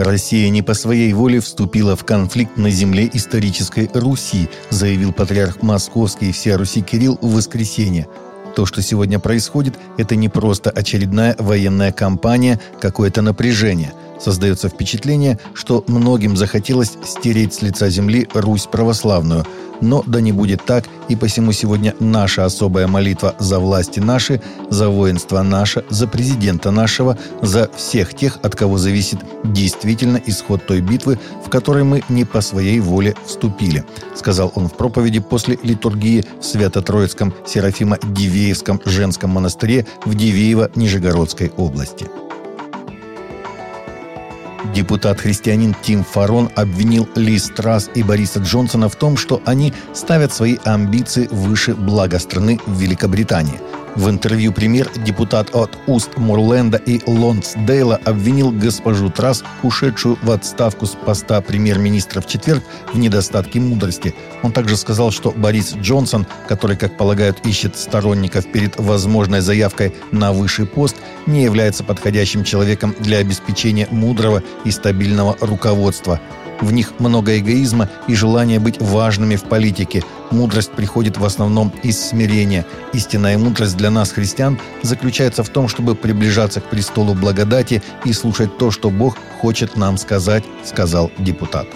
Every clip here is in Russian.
Россия не по своей воле вступила в конфликт на земле исторической Руси, заявил патриарх Московский и всея Руси Кирилл в воскресенье. То, что сегодня происходит, это не просто очередная военная кампания, какое-то напряжение. Создается впечатление, что многим захотелось стереть с лица земли Русь православную – но да не будет так, и посему сегодня наша особая молитва за власти наши, за воинство наше, за президента нашего, за всех тех, от кого зависит действительно исход той битвы, в которой мы не по своей воле вступили», сказал он в проповеди после литургии в Свято-Троицком Серафима-Дивеевском женском монастыре в Дивеево-Нижегородской области. Депутат-христианин Тим Фарон обвинил Ли Страс и Бориса Джонсона в том, что они ставят свои амбиции выше блага страны в Великобритании – в интервью премьер депутат от Уст Мурленда и Лонсдейла обвинил госпожу Трасс, ушедшую в отставку с поста премьер-министра в четверг, в недостатке мудрости. Он также сказал, что Борис Джонсон, который, как полагают, ищет сторонников перед возможной заявкой на высший пост, не является подходящим человеком для обеспечения мудрого и стабильного руководства. В них много эгоизма и желания быть важными в политике. Мудрость приходит в основном из смирения. Истинная мудрость для нас, христиан, заключается в том, чтобы приближаться к престолу благодати и слушать то, что Бог хочет нам сказать, сказал депутат.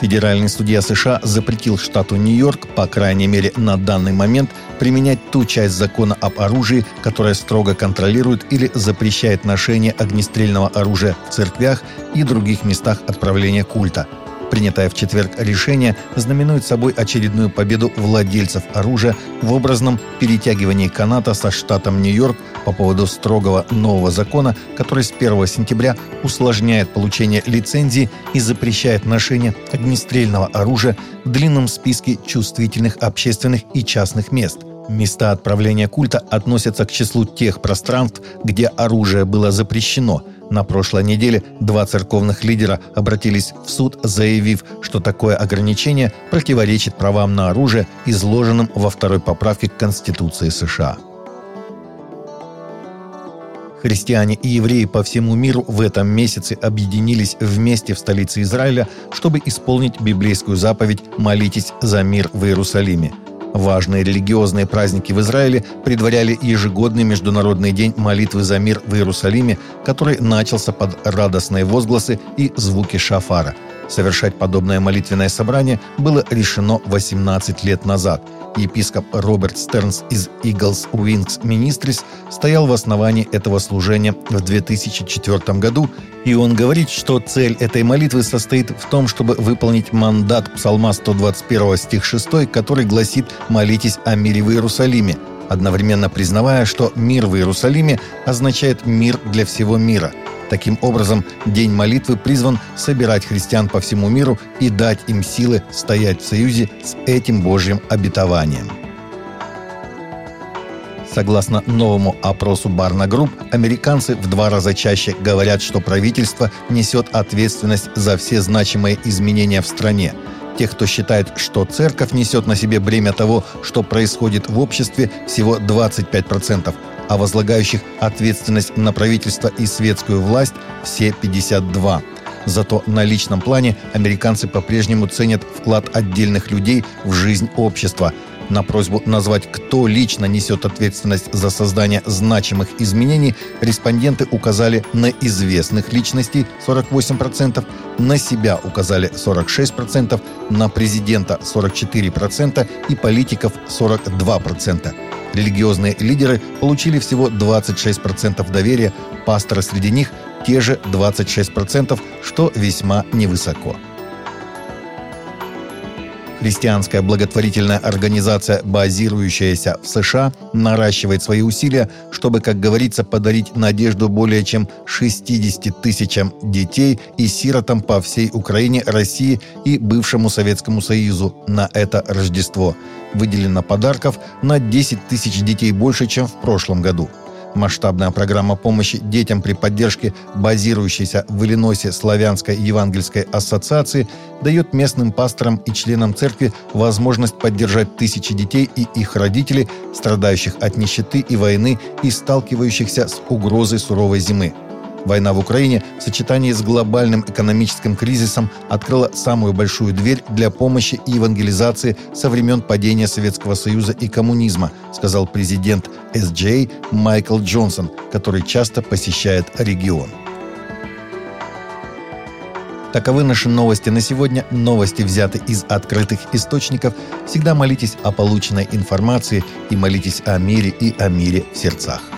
Федеральный судья США запретил штату Нью-Йорк, по крайней мере на данный момент, применять ту часть закона об оружии, которая строго контролирует или запрещает ношение огнестрельного оружия в церквях и других местах отправления культа – Принятое в четверг решение знаменует собой очередную победу владельцев оружия в образном перетягивании каната со штатом Нью-Йорк по поводу строгого нового закона, который с 1 сентября усложняет получение лицензии и запрещает ношение огнестрельного оружия в длинном списке чувствительных общественных и частных мест – Места отправления культа относятся к числу тех пространств, где оружие было запрещено. На прошлой неделе два церковных лидера обратились в суд, заявив, что такое ограничение противоречит правам на оружие, изложенным во второй поправке к Конституции США. Христиане и евреи по всему миру в этом месяце объединились вместе в столице Израиля, чтобы исполнить библейскую заповедь «Молитесь за мир в Иерусалиме». Важные религиозные праздники в Израиле предваряли ежегодный Международный день молитвы за мир в Иерусалиме, который начался под радостные возгласы и звуки шафара. Совершать подобное молитвенное собрание было решено 18 лет назад – епископ Роберт Стернс из Eagles Wings Ministries стоял в основании этого служения в 2004 году, и он говорит, что цель этой молитвы состоит в том, чтобы выполнить мандат Псалма 121 стих 6, который гласит «Молитесь о мире в Иерусалиме», одновременно признавая, что мир в Иерусалиме означает мир для всего мира – Таким образом, День молитвы призван собирать христиан по всему миру и дать им силы стоять в союзе с этим Божьим обетованием. Согласно новому опросу Барна Групп, американцы в два раза чаще говорят, что правительство несет ответственность за все значимые изменения в стране. Тех, кто считает, что церковь несет на себе бремя того, что происходит в обществе, всего 25%, а возлагающих ответственность на правительство и светскую власть все 52. Зато на личном плане американцы по-прежнему ценят вклад отдельных людей в жизнь общества. На просьбу назвать, кто лично несет ответственность за создание значимых изменений, респонденты указали на известных личностей 48%, на себя указали 46%, на президента 44% и политиков 42%. Религиозные лидеры получили всего 26% доверия, пасторы среди них те же 26%, что весьма невысоко. Христианская благотворительная организация, базирующаяся в США, наращивает свои усилия, чтобы, как говорится, подарить надежду более чем 60 тысячам детей и сиротам по всей Украине, России и бывшему Советскому Союзу на это Рождество. Выделено подарков на 10 тысяч детей больше, чем в прошлом году – Масштабная программа помощи детям при поддержке базирующейся в Иллинойсе Славянской Евангельской ассоциации дает местным пасторам и членам церкви возможность поддержать тысячи детей и их родителей, страдающих от нищеты и войны и сталкивающихся с угрозой суровой зимы. Война в Украине в сочетании с глобальным экономическим кризисом открыла самую большую дверь для помощи и евангелизации со времен падения Советского Союза и коммунизма, сказал президент SJ Майкл Джонсон, который часто посещает регион. Таковы наши новости на сегодня. Новости взяты из открытых источников. Всегда молитесь о полученной информации и молитесь о мире и о мире в сердцах.